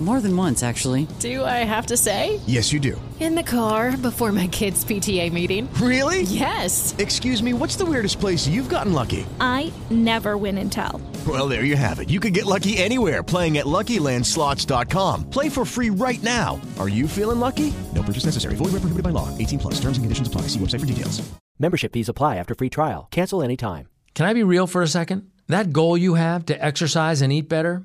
More than once, actually. Do I have to say? Yes, you do. In the car before my kids' PTA meeting. Really? Yes. Excuse me, what's the weirdest place you've gotten lucky? I never win and tell. Well, there you have it. You can get lucky anywhere playing at LuckyLandSlots.com. Play for free right now. Are you feeling lucky? No purchase necessary. Void where prohibited by law. 18 plus. Terms and conditions apply. See website for details. Membership fees apply after free trial. Cancel anytime. Can I be real for a second? That goal you have to exercise and eat better,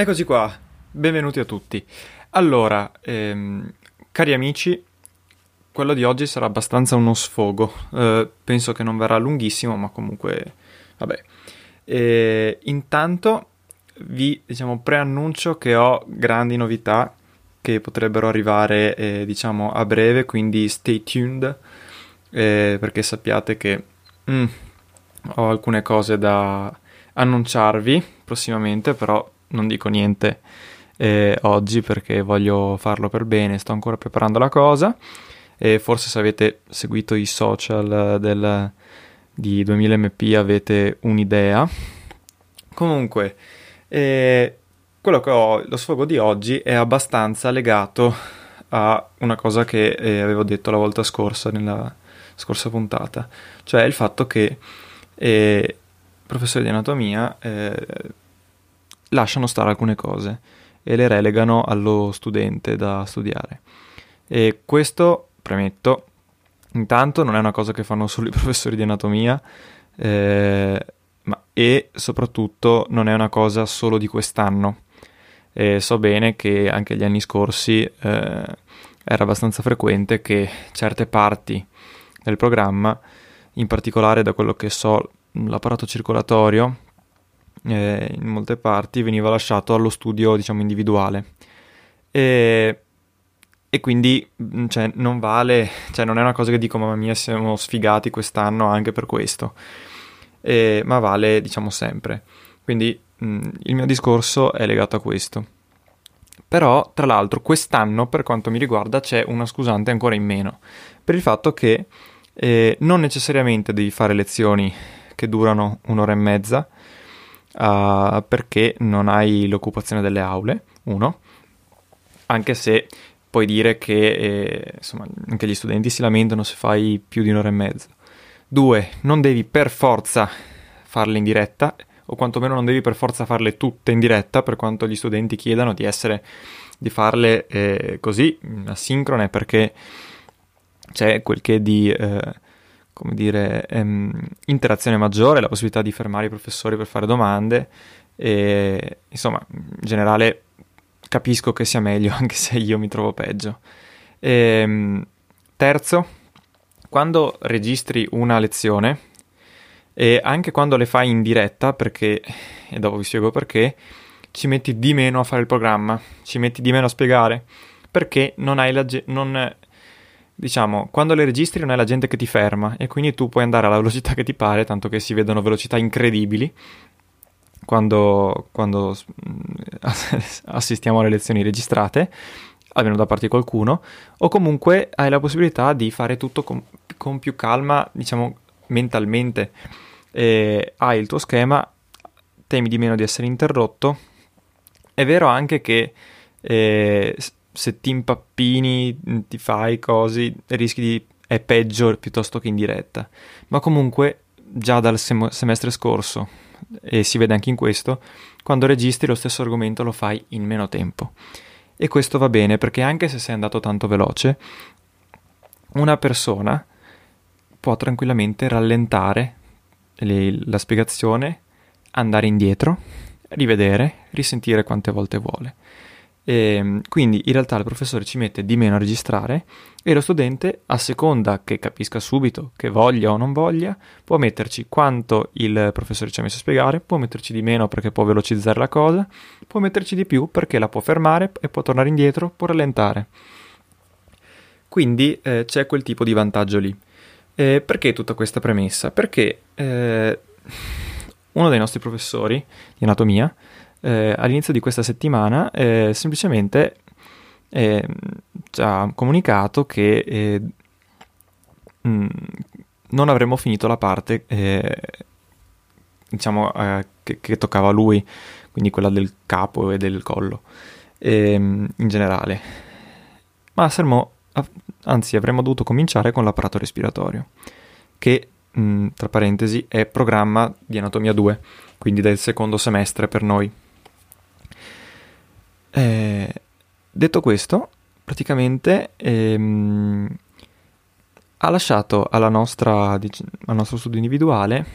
Eccoci qua, benvenuti a tutti. Allora, ehm, cari amici, quello di oggi sarà abbastanza uno sfogo. Eh, penso che non verrà lunghissimo, ma comunque, vabbè. E, intanto vi diciamo preannuncio che ho grandi novità che potrebbero arrivare eh, diciamo a breve, quindi stay tuned eh, perché sappiate che mm, ho alcune cose da annunciarvi prossimamente, però non dico niente eh, oggi perché voglio farlo per bene, sto ancora preparando la cosa e forse se avete seguito i social del, di 2000mp avete un'idea. Comunque, eh, quello che ho, lo sfogo di oggi è abbastanza legato a una cosa che eh, avevo detto la volta scorsa, nella scorsa puntata, cioè il fatto che eh, professori di anatomia eh, lasciano stare alcune cose e le relegano allo studente da studiare. E questo, premetto, intanto non è una cosa che fanno solo i professori di anatomia, eh, ma, e soprattutto non è una cosa solo di quest'anno. E so bene che anche gli anni scorsi eh, era abbastanza frequente che certe parti del programma, in particolare da quello che so l'apparato circolatorio, eh, in molte parti veniva lasciato allo studio diciamo individuale. E, e quindi cioè, non vale cioè non è una cosa che dico mamma mia siamo sfigati quest'anno anche per questo. E, ma vale diciamo sempre. Quindi mh, il mio discorso è legato a questo. Però tra l'altro quest'anno per quanto mi riguarda c'è una scusante ancora in meno per il fatto che eh, non necessariamente devi fare lezioni che durano un'ora e mezza uh, perché non hai l'occupazione delle aule, uno, anche se puoi dire che eh, insomma, anche gli studenti si lamentano se fai più di un'ora e mezza. Due, non devi per forza farle in diretta, o quantomeno non devi per forza farle tutte in diretta, per quanto gli studenti chiedano di, essere, di farle eh, così, asincrone, perché c'è quel che di... Eh, come dire, ehm, interazione maggiore, la possibilità di fermare i professori per fare domande e insomma, in generale capisco che sia meglio anche se io mi trovo peggio. E, ehm, terzo, quando registri una lezione e anche quando le fai in diretta, perché, e dopo vi spiego perché, ci metti di meno a fare il programma, ci metti di meno a spiegare, perché non hai la, non, diciamo, quando le registri non è la gente che ti ferma e quindi tu puoi andare alla velocità che ti pare, tanto che si vedono velocità incredibili quando, quando assistiamo alle lezioni registrate, almeno da parte di qualcuno, o comunque hai la possibilità di fare tutto con, con più calma, diciamo, mentalmente. E hai il tuo schema, temi di meno di essere interrotto. È vero anche che eh, se ti impappini, mm, ti fai cose, rischi di... è peggio piuttosto che in diretta. Ma comunque già dal sem- semestre scorso e si vede anche in questo, quando registri lo stesso argomento lo fai in meno tempo. E questo va bene perché anche se sei andato tanto veloce, una persona può tranquillamente rallentare le, la spiegazione, andare indietro, rivedere, risentire quante volte vuole. E, ehm, quindi in realtà il professore ci mette di meno a registrare e lo studente, a seconda che capisca subito, che voglia o non voglia, può metterci quanto il professore ci ha messo a spiegare, può metterci di meno perché può velocizzare la cosa, può metterci di più perché la può fermare e può tornare indietro, può rallentare. Quindi eh, c'è quel tipo di vantaggio lì. Eh, perché tutta questa premessa? Perché eh, uno dei nostri professori di anatomia eh, all'inizio di questa settimana eh, semplicemente eh, ci ha comunicato che eh, mh, mm, non avremmo finito la parte eh, diciamo eh, che, che, toccava a lui, quindi quella del capo e del collo ehm, in generale. Ma saremmo, anzi avremmo dovuto cominciare con l'apparato respiratorio, che mh, mm, tra parentesi è programma di anatomia 2, quindi del secondo semestre per noi. Eh, detto questo, praticamente ehm, ha lasciato nostra, al nostro studio individuale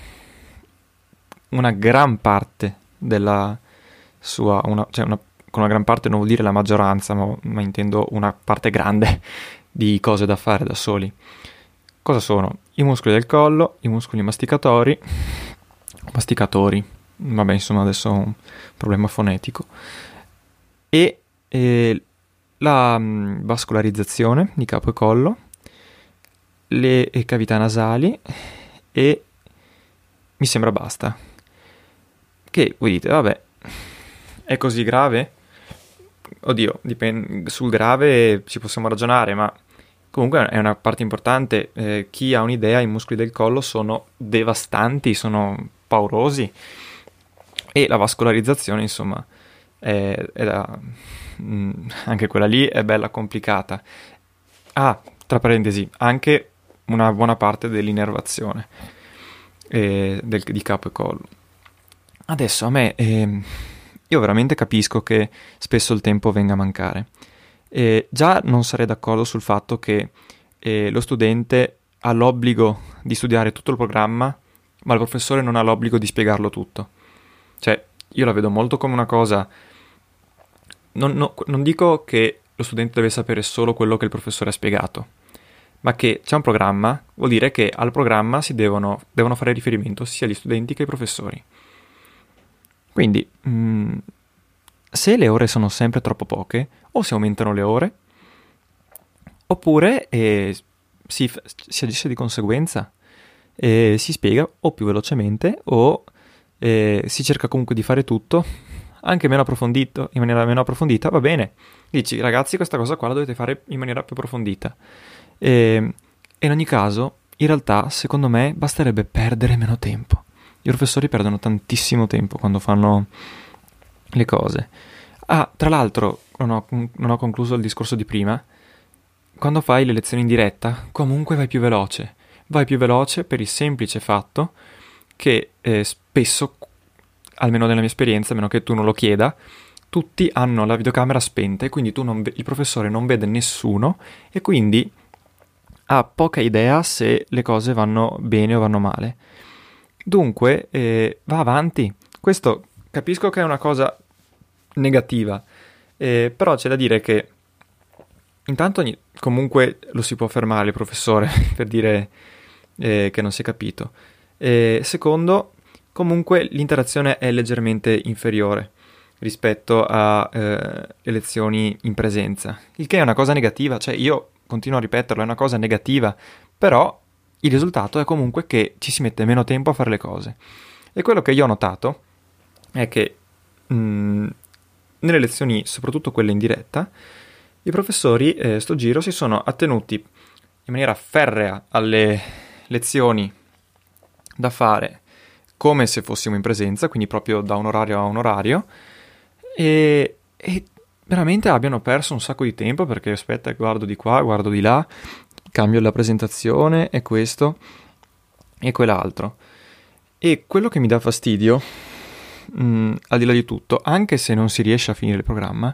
una gran parte della sua, una, cioè una, con una gran parte non vuol dire la maggioranza, ma, ma intendo una parte grande di cose da fare da soli. Cosa sono? I muscoli del collo, i muscoli masticatori, masticatori, vabbè insomma adesso ho un problema fonetico, e eh, la mh, mm, vascolarizzazione di capo e collo, le cavità nasali e mi sembra basta. Che voi dite, vabbè, è così grave? Oddio, dipende, sul grave ci possiamo ragionare, ma comunque è una parte importante. Eh, chi ha un'idea, i muscoli del collo sono devastanti, sono paurosi e la vascolarizzazione, insomma, è, è da, mh, mm, anche quella lì è bella complicata. Ah, tra parentesi, anche una buona parte dell'innervazione eh, del, di capo e collo. Adesso a me, eh, io veramente capisco che spesso il tempo venga a mancare. Eh, già non sarei d'accordo sul fatto che eh, lo studente ha l'obbligo di studiare tutto il programma, ma il professore non ha l'obbligo di spiegarlo tutto. Cioè, io la vedo molto come una cosa non, no, non dico che lo studente deve sapere solo quello che il professore ha spiegato, ma che c'è un programma, vuol dire che al programma si devono, devono fare riferimento sia gli studenti che i professori. Quindi, mh, mm, se le ore sono sempre troppo poche, o si aumentano le ore, oppure eh, si, si, agisce di conseguenza, eh, si spiega o più velocemente o eh, si cerca comunque di fare tutto anche meno approfondito, in maniera meno approfondita, va bene. Dici, ragazzi, questa cosa qua la dovete fare in maniera più approfondita. E, in ogni caso, in realtà, secondo me, basterebbe perdere meno tempo. I professori perdono tantissimo tempo quando fanno le cose. Ah, tra l'altro, non ho, non ho concluso il discorso di prima. Quando fai le lezioni in diretta, comunque vai più veloce. Vai più veloce per il semplice fatto che eh, spesso almeno nella mia esperienza, a meno che tu non lo chieda, tutti hanno la videocamera spenta e quindi ve- il professore non vede nessuno e quindi ha poca idea se le cose vanno bene o vanno male. Dunque, eh, va avanti. Questo capisco che è una cosa negativa, eh, però c'è da dire che intanto comunque lo si può fermare il professore per dire eh, che non si è capito. Secondo, Comunque l'interazione è leggermente inferiore rispetto a eh, lezioni in presenza, il che è una cosa negativa, cioè io continuo a ripeterlo, è una cosa negativa, però il risultato è comunque che ci si mette meno tempo a fare le cose. E quello che io ho notato è che mh, mm, nelle lezioni, soprattutto quelle in diretta, i professori eh, sto giro si sono attenuti in maniera ferrea alle lezioni da fare come se fossimo in presenza, quindi proprio da un orario a un orario, e, e veramente abbiano perso un sacco di tempo perché aspetta, guardo di qua, guardo di là, cambio la presentazione e questo e quell'altro. E quello che mi dà fastidio, mh, mm, al di là di tutto, anche se non si riesce a finire il programma,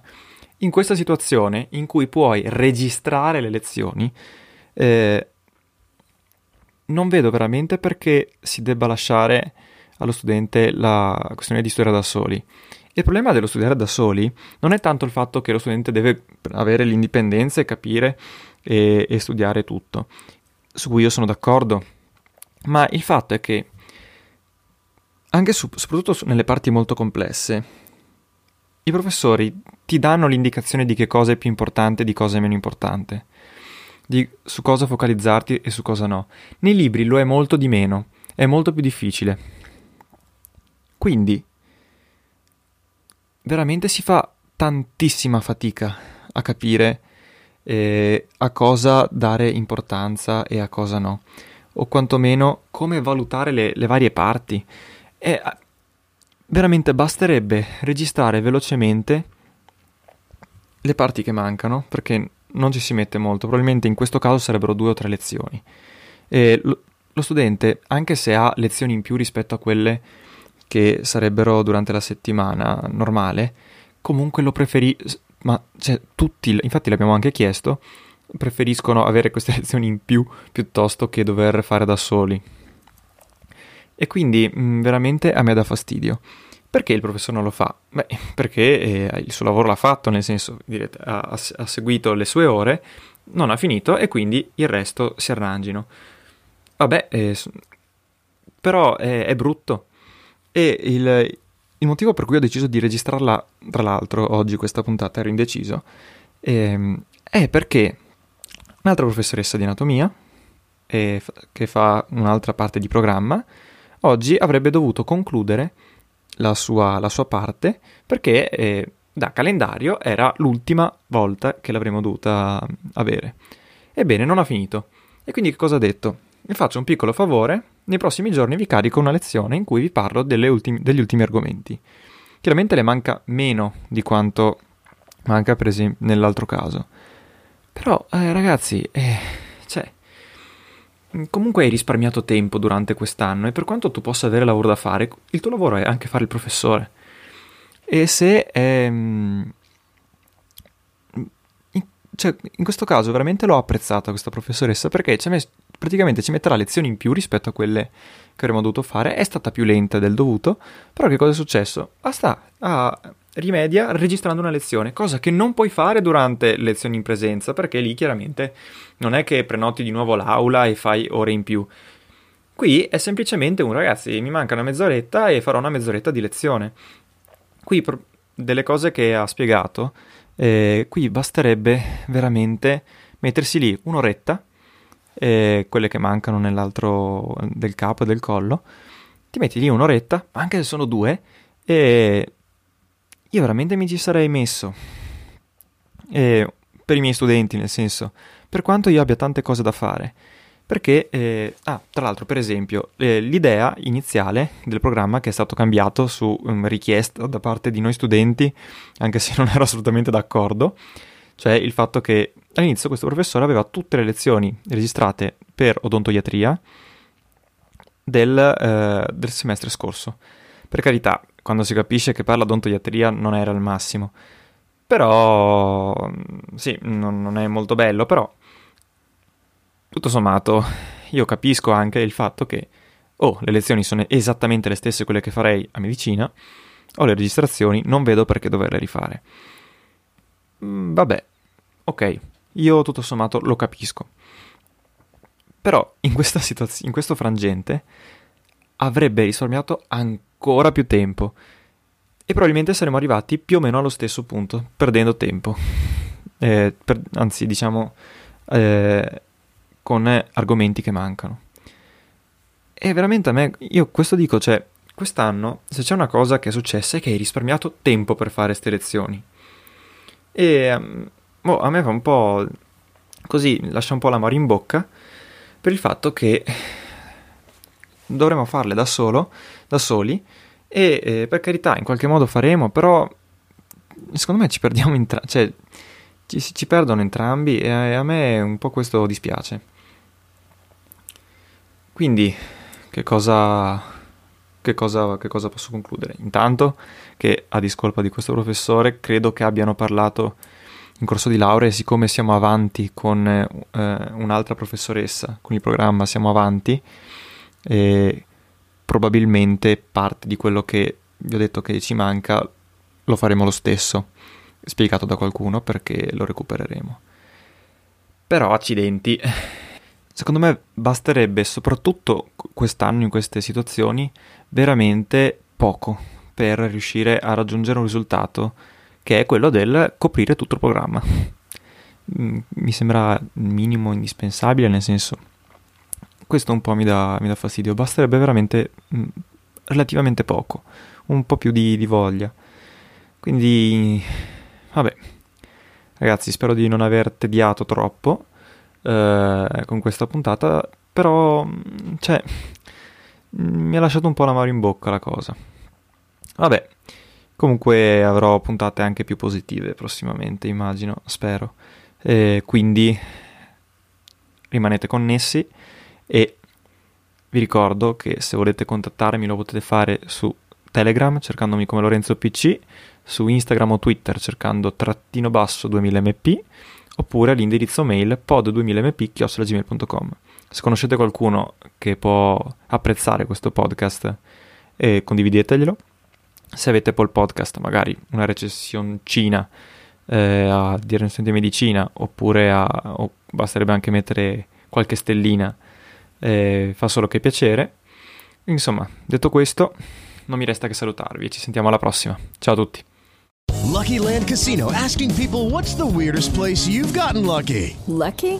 in questa situazione in cui puoi registrare le lezioni, eh, non vedo veramente perché si debba lasciare allo studente la questione di studiare da soli. Il problema dello studiare da soli non è tanto il fatto che lo studente deve avere l'indipendenza e capire e, e studiare tutto, su cui io sono d'accordo, ma il fatto è che anche su, soprattutto su, nelle parti molto complesse, i professori ti danno l'indicazione di che cosa è più importante e di cosa è meno importante, di su cosa focalizzarti e su cosa no. Nei libri lo è molto di meno, è molto più difficile. Quindi, veramente si fa tantissima fatica a capire eh, a cosa dare importanza e a cosa no, o quantomeno come valutare le, le varie parti. E veramente basterebbe registrare velocemente le parti che mancano, perché non ci si mette molto, probabilmente in questo caso sarebbero due o tre lezioni. Lo, lo studente, anche se ha lezioni in più rispetto a quelle che sarebbero durante la settimana normale, comunque lo preferisce, ma cioè, tutti, infatti l'abbiamo anche chiesto, preferiscono avere queste lezioni in più piuttosto che dover fare da soli. E quindi mh, mm, veramente a me dà fastidio. Perché il professore non lo fa? Beh, perché eh, il suo lavoro l'ha fatto, nel senso, direte, ha, ha, seguito le sue ore, non ha finito e quindi il resto si arrangino. Vabbè, eh, però è, è, brutto. E il, il, motivo per cui ho deciso di registrarla, tra l'altro, oggi questa puntata ero indeciso, eh, è perché un'altra professoressa di anatomia, che fa un'altra parte di programma, oggi avrebbe dovuto concludere la sua, la sua parte perché eh, da calendario era l'ultima volta che l'avremmo dovuta avere. Ebbene, non ha finito. E quindi che cosa ha detto? Vi faccio un piccolo favore, nei prossimi giorni vi carico una lezione in cui vi parlo ultimi, degli ultimi argomenti. Chiaramente le manca meno di quanto manca per esempio nell'altro caso. Però, eh, ragazzi, eh, Comunque hai risparmiato tempo durante quest'anno e per quanto tu possa avere lavoro da fare, il tuo lavoro è anche fare il professore. E se ehm, in, cioè, in questo caso veramente l'ho apprezzata questa professoressa perché ci messo, praticamente ci metterà lezioni in più rispetto a quelle che avremmo dovuto fare. È stata più lenta del dovuto, però che cosa è successo? Basta, ha rimedia registrando una lezione, cosa che non puoi fare durante lezioni in presenza, perché lì chiaramente non è che prenoti di nuovo l'aula e fai ore in più. Qui è semplicemente un ragazzi, mi manca una mezz'oretta e farò una mezz'oretta di lezione. Qui pro- delle cose che ha spiegato, eh, qui basterebbe veramente mettersi lì un'oretta, eh, quelle che mancano nell'altro del capo e del collo, ti metti lì un'oretta, anche se sono due, e io veramente mi ci sarei messo. E per i miei studenti, nel senso, per quanto io abbia tante cose da fare. Perché, eh, ah, tra l'altro, per esempio, eh, l'idea iniziale del programma che è stato cambiato su um, richiesta da parte di noi studenti, anche se non ero assolutamente d'accordo, cioè il fatto che all'inizio questo professore aveva tutte le lezioni registrate per odontoiatria del, eh, del semestre scorso. Per carità, quando si capisce che parla odontoiatria non era il massimo. Però, sì, non, non è molto bello, però, tutto sommato, io capisco anche il fatto che, oh, le lezioni sono esattamente le stesse quelle che farei a medicina, ho le registrazioni, non vedo perché doverle rifare. Mm, vabbè, ok, io tutto sommato lo capisco. Però in situazione, in questo frangente, avrebbe risparmiato ancora più tempo e probabilmente saremmo arrivati più o meno allo stesso punto, perdendo tempo. Eh, per, anzi, diciamo, eh, con argomenti che mancano. E veramente a me, io questo dico, cioè, quest'anno, se c'è una cosa che è successa è che hai risparmiato tempo per fare queste lezioni. E um, boh, a me fa un po' così, lascia un po' l'amore in bocca per il fatto che dovremo farle da solo, da soli, e eh, per carità in qualche modo faremo, però secondo me ci perdiamo entrambi, cioè ci, ci, perdono entrambi e a, a me un po' questo dispiace. Quindi, che cosa, che cosa, che cosa posso concludere? Intanto che a discolpa di questo professore credo che abbiano parlato in corso di laurea e siccome siamo avanti con eh, un'altra professoressa, con il programma siamo avanti, e probabilmente parte di quello che vi ho detto che ci manca lo faremo lo stesso, spiegato da qualcuno perché lo recupereremo. Però accidenti, secondo me basterebbe soprattutto quest'anno in queste situazioni veramente poco per riuscire a raggiungere un risultato che è quello del coprire tutto il programma. Mm, mi sembra minimo indispensabile, nel senso, questo un po' mi dà, mi dà fastidio, basterebbe veramente mh, mm, relativamente poco, un po' più di, di voglia. Quindi, vabbè, ragazzi, spero di non aver tediato troppo eh, con questa puntata, però, mm, cioè, mi ha lasciato un po' l'amaro in bocca la cosa. Vabbè, comunque avrò puntate anche più positive prossimamente, immagino, spero. E quindi rimanete connessi e vi ricordo che se volete contattarmi lo potete fare su Telegram cercandomi come Lorenzo PC, su Instagram o Twitter cercando trattino basso 2000mp oppure all'indirizzo mail pod2000mp.gmail.com Se conoscete qualcuno che può apprezzare questo podcast, eh, condivideteglielo. Se avete Apple Podcast, magari una recensioncina eh, a dire di medicina, oppure a, o basterebbe anche mettere qualche stellina, eh, fa solo che piacere. Insomma, detto questo, non mi resta che salutarvi e ci sentiamo alla prossima. Ciao a tutti. Lucky Land Casino asking people what's the weirdest place you've gotten lucky? Lucky?